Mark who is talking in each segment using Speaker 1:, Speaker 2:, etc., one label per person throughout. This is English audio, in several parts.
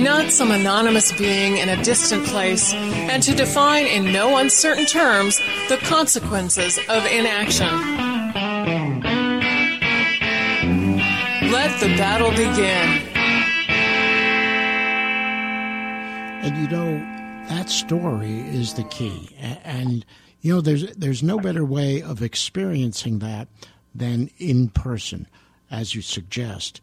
Speaker 1: not some anonymous being in a distant place, and to define in no uncertain terms the consequences of inaction. Let the battle begin.
Speaker 2: And you know, that story is the key. And, you know, there's, there's no better way of experiencing that than in person, as you suggest.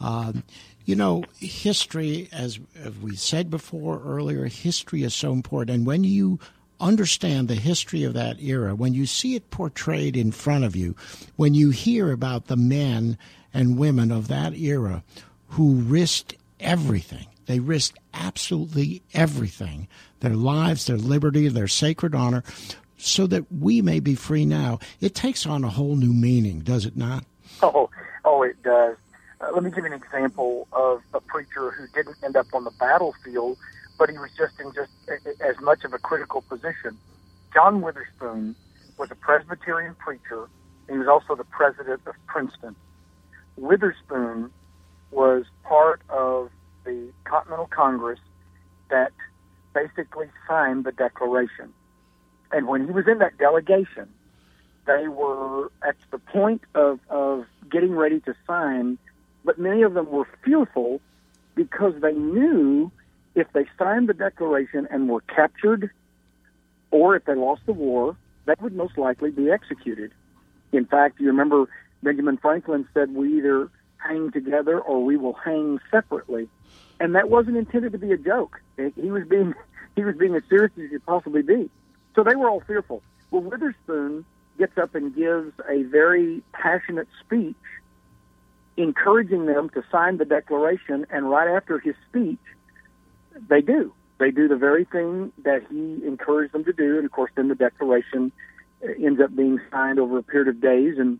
Speaker 2: Um, you know, history, as, we said before earlier, history is so important. And when you understand the history of that era, when you see it portrayed in front of you, when you hear about the men and women of that era who risked everything, they risked absolutely everything their lives, their liberty, their sacred honor so that we may be free now. It takes on a whole new meaning, does it not?
Speaker 3: Oh, oh, it does. Uh, let me give you an example of a preacher who didn't end up on the battlefield, but he was just in just as much of a critical position. John Witherspoon was a Presbyterian preacher. He was also the president of Princeton. Witherspoon was part of the Continental Congress that basically signed the Declaration. And when he was in that delegation, they were at the point of, of getting ready to sign but many of them were fearful because they knew if they signed the declaration and were captured or if they lost the war, they would most likely be executed. In fact, you remember Benjamin Franklin said, We either hang together or we will hang separately. And that wasn't intended to be a joke. He was being he was being as serious as he could possibly be. So they were all fearful. Well, Witherspoon gets up and gives a very passionate speech encouraging them to sign the declaration. And right after his speech, they do. They do the very thing that he encouraged them to do. And of course, then the declaration ends up being signed over a period of days and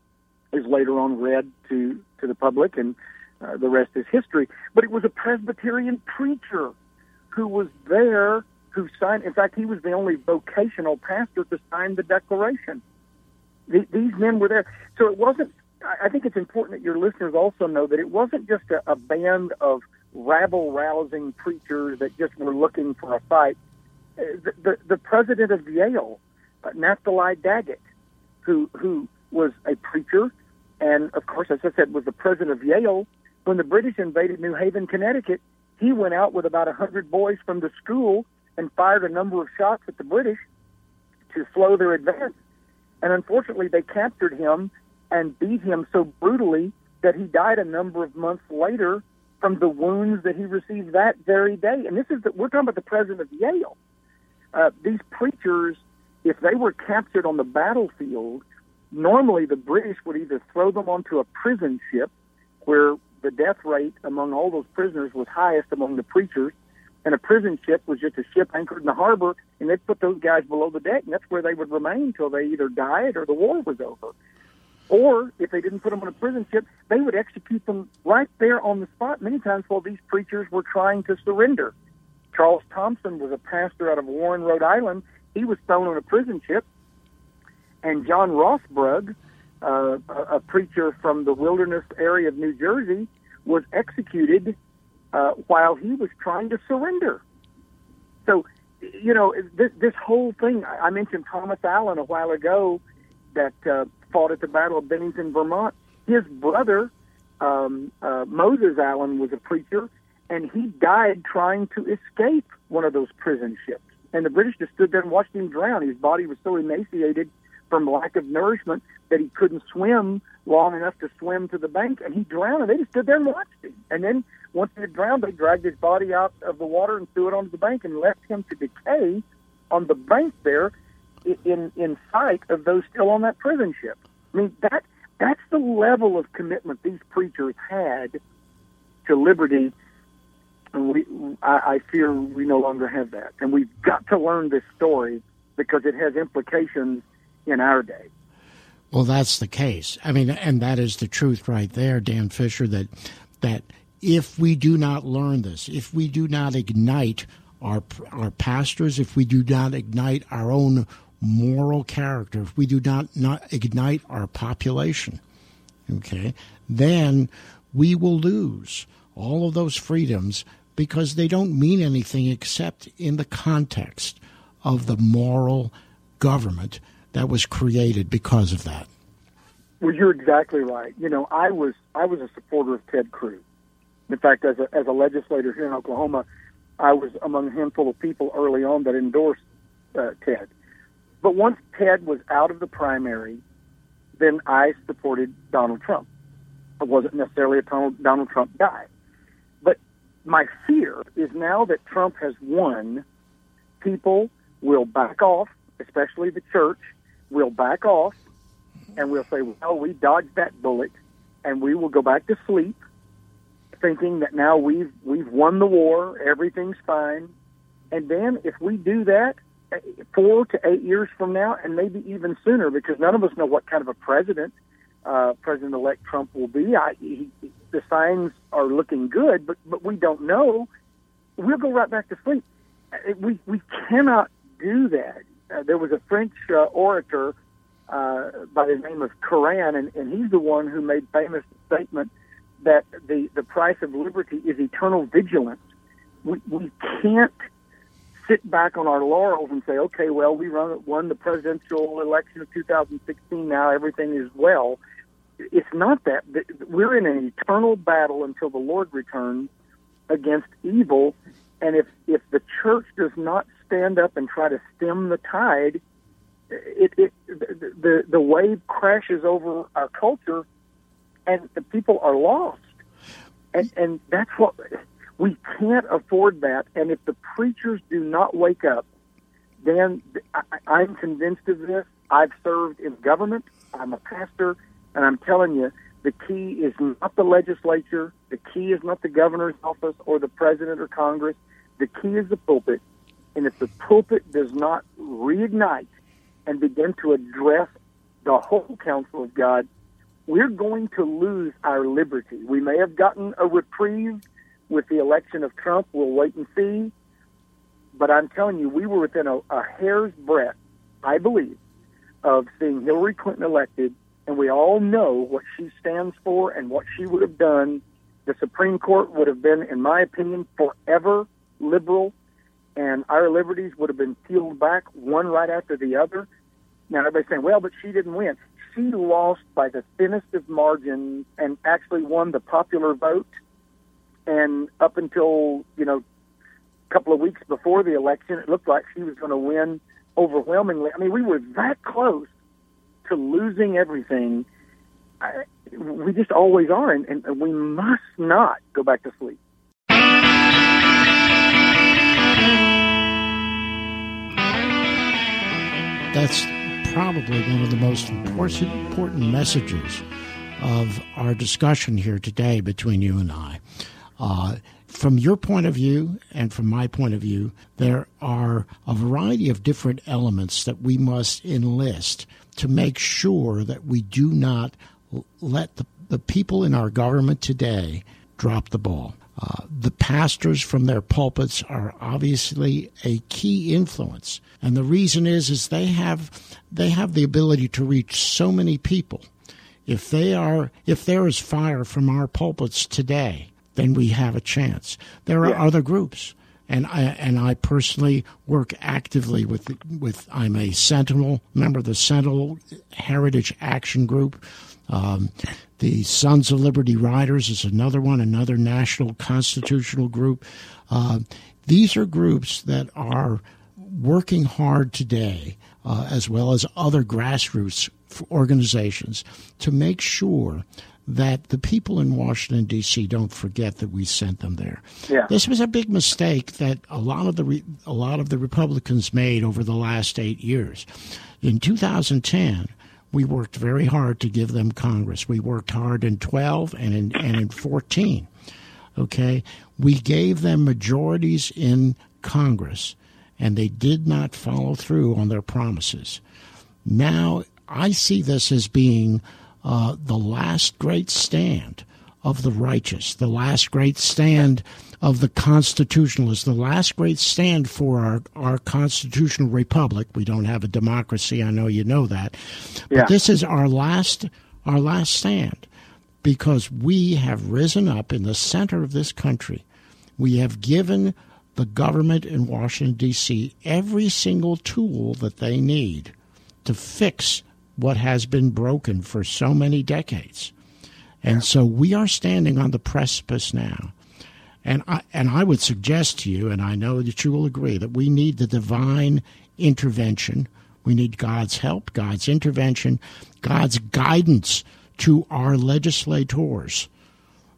Speaker 3: is later on read to, to the public. And uh, the rest is history. But it was a Presbyterian preacher who was there who signed. In fact, he was the only vocational pastor to sign the declaration. The, these men were there. So it wasn't I think it's important that your listeners also know that it wasn't just a, a band of rabble rousing preachers that just were looking for a fight. Uh, the, the, the president of Yale, uh, Naphtali Daggett, who who was a preacher, and of course, as I said, was the president of Yale. When the British invaded New Haven, Connecticut, he went out with about a hundred boys from the school and fired a number of shots at the British to slow their advance. And unfortunately, they captured him and beat him so brutally that he died a number of months later from the wounds that he received that very day. And this is the, we're talking about the president of Yale. Uh, these preachers, if they were captured on the battlefield, normally the British would either throw them onto a prison ship, where the death rate among all those prisoners was highest among the preachers, and a prison ship was just a ship anchored in the harbor, and they'd put those guys below the deck, and that's where they would remain until they either died or the war was over. Or if they didn't put them on a prison ship, they would execute them right there on the spot. Many times while these preachers were trying to surrender. Charles Thompson was a pastor out of Warren, Rhode Island. He was thrown on a prison ship. And John Rosbrugh, uh, a, a preacher from the wilderness area of New Jersey, was executed uh, while he was trying to surrender. So, you know, this, this whole thing, I mentioned Thomas Allen a while ago that uh, fought at the Battle of Bennington, Vermont. His brother, um, uh, Moses Allen, was a preacher, and he died trying to escape one of those prison ships. And the British just stood there and watched him drown. His body was so emaciated from lack of nourishment that he couldn't swim long enough to swim to the bank, and he drowned. And they just stood there and watched him. And then once he had drowned, they dragged his body out of the water and threw it onto the bank and left him to decay on the bank there, in in sight of those still on that prison ship. I mean that that's the level of commitment these preachers had to liberty. And we, I, I fear we no longer have that, and we've got to learn this story because it has implications in our day.
Speaker 2: Well, that's the case. I mean, and that is the truth right there, Dan Fisher. That that if we do not learn this, if we do not ignite our our pastors, if we do not ignite our own moral character, if we do not, not ignite our population, okay, then we will lose all of those freedoms because they don't mean anything except in the context of the moral government that was created because of that.
Speaker 3: Well, you're exactly right. You know, I was I was a supporter of Ted Cruz. In fact, as a as a legislator here in Oklahoma, I was among a handful of people early on that endorsed uh, Ted. But once Ted was out of the primary, then I supported Donald Trump. I wasn't necessarily a Donald Trump guy. But my fear is now that Trump has won, people will back off, especially the church, will back off, and we'll say, well, we dodged that bullet, and we will go back to sleep, thinking that now we've we've won the war, everything's fine. And then if we do that, four to eight years from now, and maybe even sooner, because none of us know what kind of a president uh, President-elect Trump will be. I, he, the signs are looking good, but but we don't know. We'll go right back to sleep. Uh, we we cannot do that. Uh, there was a French uh, orator uh, by the name of Curran, and, and he's the one who made famous the statement that the the price of liberty is eternal vigilance. We we can't sit back on our laurels and say, okay, well, we run, won the presidential election of 2016. Now everything is well. It's not that. We're in an eternal battle until the Lord returns against evil. And if, if the church does not stand up and try to stem the tide, it, it the the wave crashes over our culture, and the people are lost. And and that's what we can't afford that. And if the preachers do not wake up, then I, I'm convinced of this. I've served in government. I'm a pastor, and I'm telling you, the key is not the legislature. The key is not the governor's office or the president or Congress. The key is the pulpit. And if the pulpit does not reignite and begin to address the whole counsel of God, we're going to lose our liberty. We may have gotten a reprieve with the election of Trump. We'll wait and see. But I'm telling you, we were within a, a hair's breadth, I believe, of seeing Hillary Clinton elected, and we all know what she stands for and what she would have done. The Supreme Court would have been, in my opinion, forever liberal, and our liberties would have been peeled back one right after the other. Now everybody's saying, well, but she didn't win. She lost by the thinnest of margins and actually won the popular vote and up until you know a couple of weeks before the election, it looked like she was going to win overwhelmingly. I mean, we were that close to losing everything. I, we just always are, and, and we must not go back to sleep.
Speaker 2: That's probably one of the most important, important messages of our discussion here today between you and I. Uh, from your point of view and from my point of view, there are a variety of different elements that we must enlist to make sure that we do not let the, the people in our government today drop the ball. Uh, the pastors from their pulpits are obviously a key influence, and the reason is is they have they have the ability to reach so many people. If they are if there is fire from our pulpits today, then we have a chance. There are yeah. other groups, and I and I personally work actively with with. I'm a Sentinel member of the Sentinel Heritage Action Group. Um, the Sons of Liberty Riders is another one, another national constitutional group. Uh, these are groups that are working hard today, uh, as well as other grassroots organizations, to make sure that the people in Washington D.C. don't forget that we sent them there.
Speaker 3: Yeah.
Speaker 2: This was a big mistake that a lot of the re- a lot of the Republicans made over the last eight years. In 2010, we worked very hard to give them Congress. We worked hard in 12 and in and in 14. Okay, we gave them majorities in Congress, and they did not follow through on their promises. Now I see this as being uh, the last great stand of the righteous, the last great stand of the constitutionalists, the last great stand for our, our constitutional republic. We don't have a democracy. I know you know that.
Speaker 3: Yeah.
Speaker 2: But this is our last our last stand because we have risen up in the center of this country. We have given the government in Washington D.C. every single tool that they need to fix what has been broken for so many decades. And so we are standing on the precipice now. And I, and I would suggest to you, and I know that you will agree, that we need the divine intervention. We need God's help, God's intervention, God's guidance to our legislators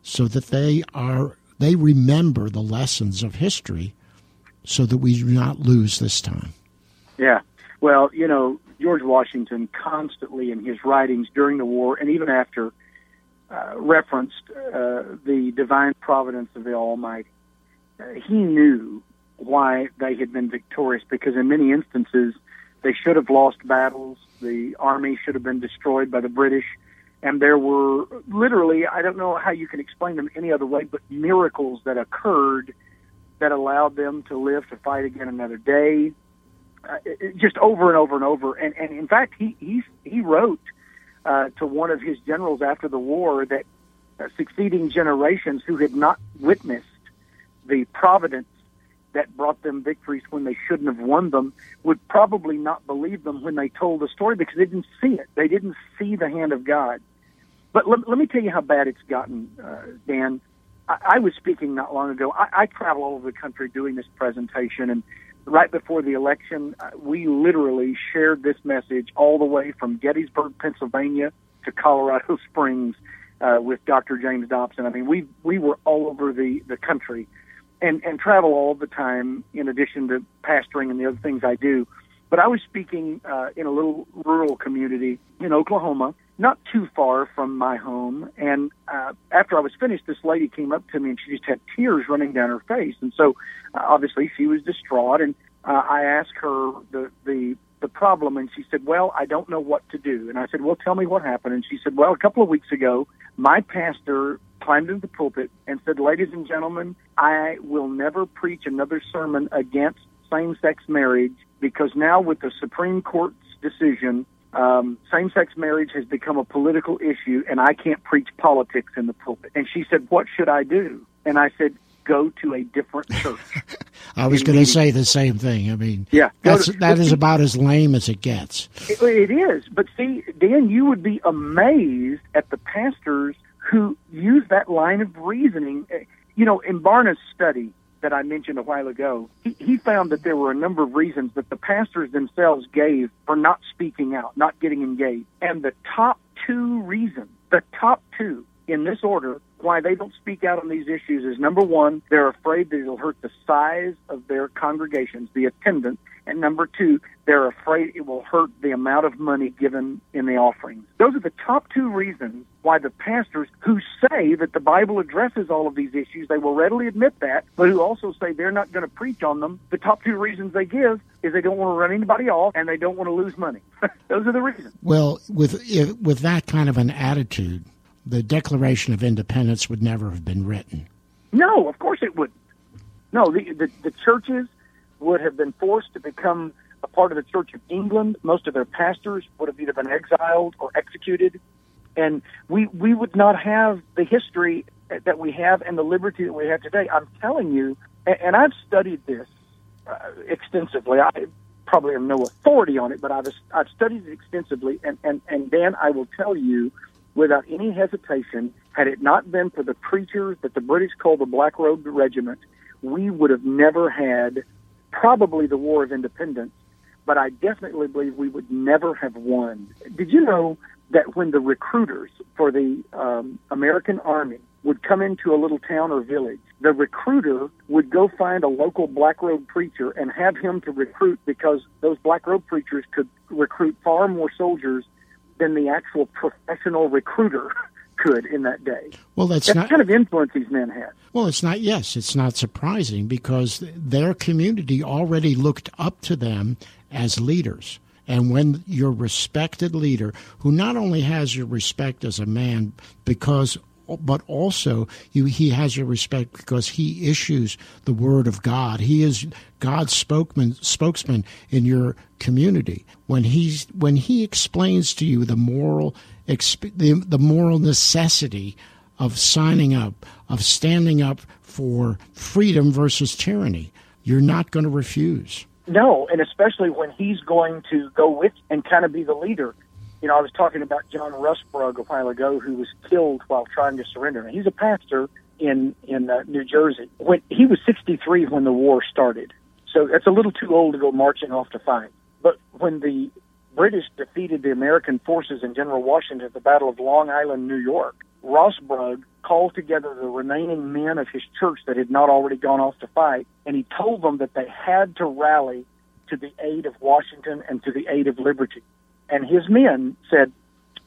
Speaker 2: so that they are they remember the lessons of history so that we do not lose this time.
Speaker 3: Yeah. Well, you know, George Washington constantly in his writings during the war and even after uh, referenced uh, the divine providence of the Almighty. Uh, he knew why they had been victorious because in many instances they should have lost battles. The army should have been destroyed by the British. And there were literally, I don't know how you can explain them any other way, but miracles that occurred that allowed them to live to fight again another day. Uh, just over and over and over. And, and in fact, he, he, he wrote uh, to one of his generals after the war that uh, succeeding generations who had not witnessed the providence that brought them victories when they shouldn't have won them would probably not believe them when they told the story because they didn't see it. They didn't see the hand of God. But let, let me tell you how bad it's gotten, uh, Dan. I, I was speaking not long ago. I, I travel all over the country doing this presentation, and right before the election, uh, we literally shared this message all the way from Gettysburg, Pennsylvania, to Colorado Springs uh, with Dr. James Dobson. I mean, we we were all over the the country, and and travel all the time. In addition to pastoring and the other things I do, but I was speaking uh, in a little rural community in Oklahoma, not too far from my home. And uh, after I was finished, this lady came up to me and she just had tears running down her face. And so, uh, obviously, she was distraught. And uh, I asked her the the the problem, and she said, "Well, I don't know what to do." And I said, "Well, tell me what happened." And she said, "Well, a couple of weeks ago, my pastor climbed into the pulpit and said, "Ladies and gentlemen, I will never preach another sermon against same-sex marriage because now with the Supreme Court's decision." Um, same-sex marriage has become a political issue, and I can't preach politics in the pulpit. And she said, "What should I do?" And I said, "Go to a different church."
Speaker 2: I was going to say the same thing. I mean,
Speaker 3: Yeah.
Speaker 2: that's
Speaker 3: to-
Speaker 2: that is about as lame as it gets.
Speaker 3: It, it is. But see, Dan, you would be amazed at the pastors who use that line of reasoning. You know, in Barna's study that I mentioned a while ago, he, he found that there were a number of reasons that the pastors themselves gave for not speaking out, not getting engaged. And the top two reasons, the top two in this order, why they don't speak out on these issues is number one, they're afraid that it'll hurt the size of their congregations, the attendance, and number two, they're afraid it will hurt the amount of money given in the offerings. Those are the top two reasons why the pastors who say that the Bible addresses all of these issues, they will readily admit that, but who also say they're not going to preach on them. The top two reasons they give is they don't want to run anybody off and they don't want to lose money. Those are the reasons.
Speaker 2: Well, with if, with that kind of an attitude, the Declaration of Independence would never have been written.
Speaker 3: No, of course it wouldn't. No, the, the the churches would have been forced to become a part of the Church of England. Most of their pastors would have either been exiled or executed, and we we would not have the history that we have and the liberty that we have today. I'm telling you, and, I've studied this uh, extensively. I probably have no authority on it, but I've I've studied it extensively, and and and Dan, I will tell you without any hesitation, had it not been for the preachers that the British called the Black Robe Regiment, we would have never had probably the War of Independence, but I definitely believe we would never have won. Did you know that when the recruiters for the um, American Army would come into a little town or village, the recruiter would go find a local black robe preacher and have him to recruit because those black robe preachers could recruit far more soldiers than the actual professional recruiter could in that day.
Speaker 2: Well, that's,
Speaker 3: that's
Speaker 2: not
Speaker 3: kind of influence these men had.
Speaker 2: Well, it's not. Yes, it's not surprising because their community already looked up to them as leaders. And when your respected leader, who not only has your respect as a man, because but also you, he has your respect because he issues the word of God. He is God's spokesman spokesman in your community. When he's when he explains to you the moral the, the moral necessity of signing up, of standing up for freedom versus tyranny, you're not going to refuse.
Speaker 3: No, and especially when he's going to go with and kind of be the leader. You know, I was talking about John Rosbrugh a while ago, who was killed while trying to surrender. He's a pastor in in uh, New Jersey. When he was 63 when the war started, so that's a little too old to go marching off to fight. But when the British defeated the American forces in General Washington at the Battle of Long Island, New York, Rosbrugh called together the remaining men of his church that had not already gone off to fight, and he told them that they had to rally to the aid of Washington and to the aid of liberty. And his men said,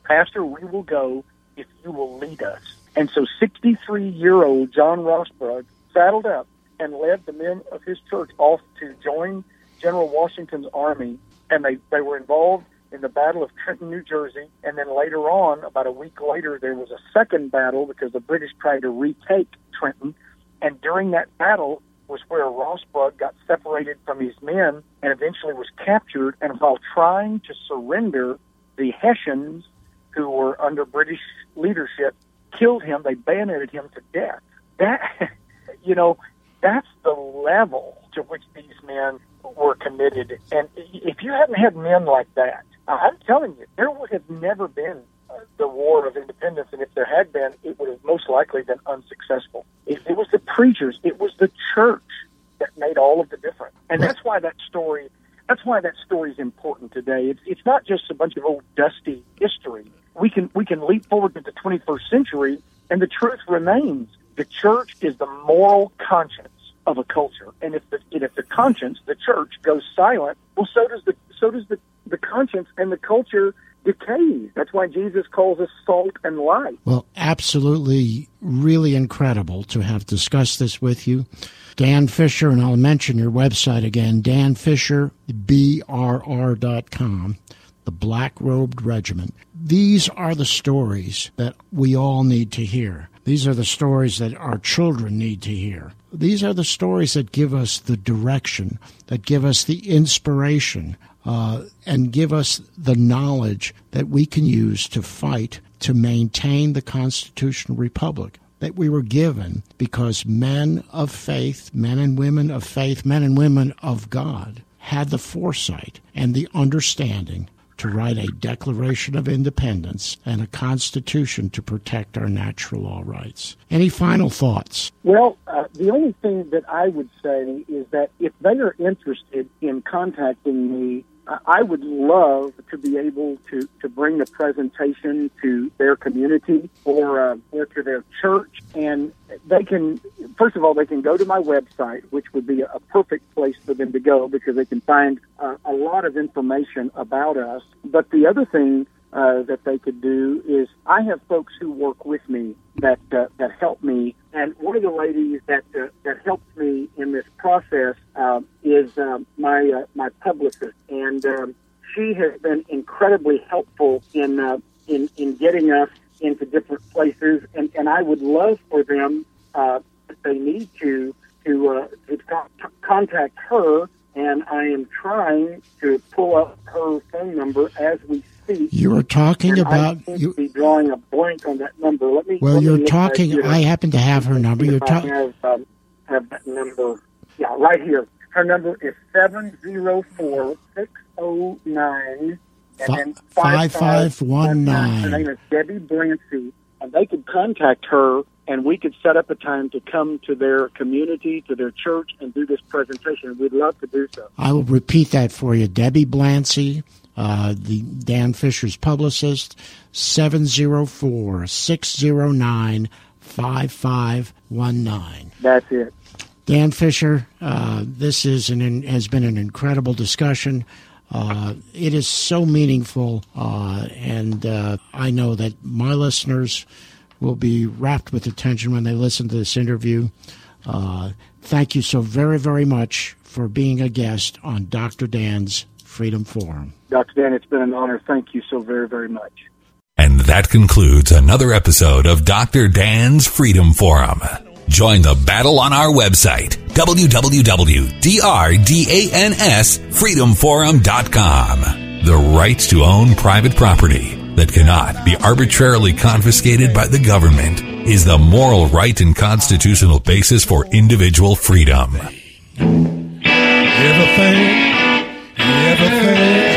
Speaker 3: Pastor, we will go if you will lead us. And so 63 year old John Rosbrugh saddled up and led the men of his church off to join General Washington's army. And they, they were involved in the Battle of Trenton, New Jersey. And then later on, about a week later, there was a second battle because the British tried to retake Trenton. And during that battle was where Rosbrugh got separated from his men and eventually was captured. And while trying to surrender, the Hessians, who were under British leadership, killed him. They bayoneted him to death. That, you know, that's the level to which these men were committed. And if you hadn't had men like that, I'm telling you, there would have never been uh, the War of Independence, and if there had been, it would have most likely been unsuccessful. It, it was the preachers, it was the church that made all of the difference, and that's why that story. That's why that story is important today. It's it's not just a bunch of old dusty history. We can we can leap forward to the 21st century, and the truth remains: the church is the moral conscience of a culture, and if the and if the conscience, the church, goes silent, well, so does the so does the the conscience and the culture decays. That's why Jesus calls us salt and light.
Speaker 2: Well, absolutely, really incredible to have discussed this with you. Dan Fisher, and I'll mention your website again, danfisherbrr.com, the Black Robed Regiment. These are the stories that we all need to hear. These are the stories that our children need to hear. These are the stories that give us the direction, that give us the inspiration, uh, and give us the knowledge that we can use to fight to maintain the constitutional republic that we were given because men of faith, men and women of faith, men and women of God had the foresight and the understanding to write a Declaration of Independence and a Constitution to protect our natural law rights. Any final thoughts?
Speaker 3: Well, uh, the only thing that I would say is that if they are interested in contacting me I would love to be able to, to bring the presentation to their community or, uh, or to their church. And they can, first of all, they can go to my website, which would be a perfect place for them to go because they can find uh, a lot of information about us. But the other thing uh, that they could do is I have folks who work with me that uh, that help me, and one of the ladies that uh, that helps me in this process uh, is um, my uh, my publicist, and um, she has been incredibly helpful in uh, in in getting us into different places, and and I would love for them if they need to to to contact her, and I am trying to pull up her phone number as we
Speaker 2: You were talking about
Speaker 3: I you be drawing a blank on that number. Let me.
Speaker 2: Well,
Speaker 3: let
Speaker 2: you're
Speaker 3: me
Speaker 2: talking. I happen to have her number. You're
Speaker 3: talking. Have, um, have that number. Yeah, right here. Her number is seven zero four six zero nine. And
Speaker 2: five five one nine.
Speaker 3: Her name is Debbie Blancy, and they could contact her
Speaker 4: and we could set up a time to come to their community, to their church, and do this presentation. We'd love to do so.
Speaker 2: I will repeat that for you. Debbie Blancy, uh, the Dan Fisher's publicist, 704 609 5519.
Speaker 4: That's it.
Speaker 2: Dan Fisher, uh, this is an, has been an incredible discussion. Uh, it is so meaningful, uh, and uh, I know that my listeners will be wrapped with attention when they listen to this interview. Uh, thank you so very, very much for being a guest on Dr. Dan's Freedom Forum.
Speaker 4: Dr. Dan, it's been an honor. Thank you so very, very much.
Speaker 5: And that concludes another episode of Dr. Dan's Freedom Forum. Join the battle on our website, www.drdansfreedomforum.com. The right to own private property that cannot be arbitrarily confiscated by the government is the moral right and constitutional basis for individual freedom.
Speaker 6: Everything, everything,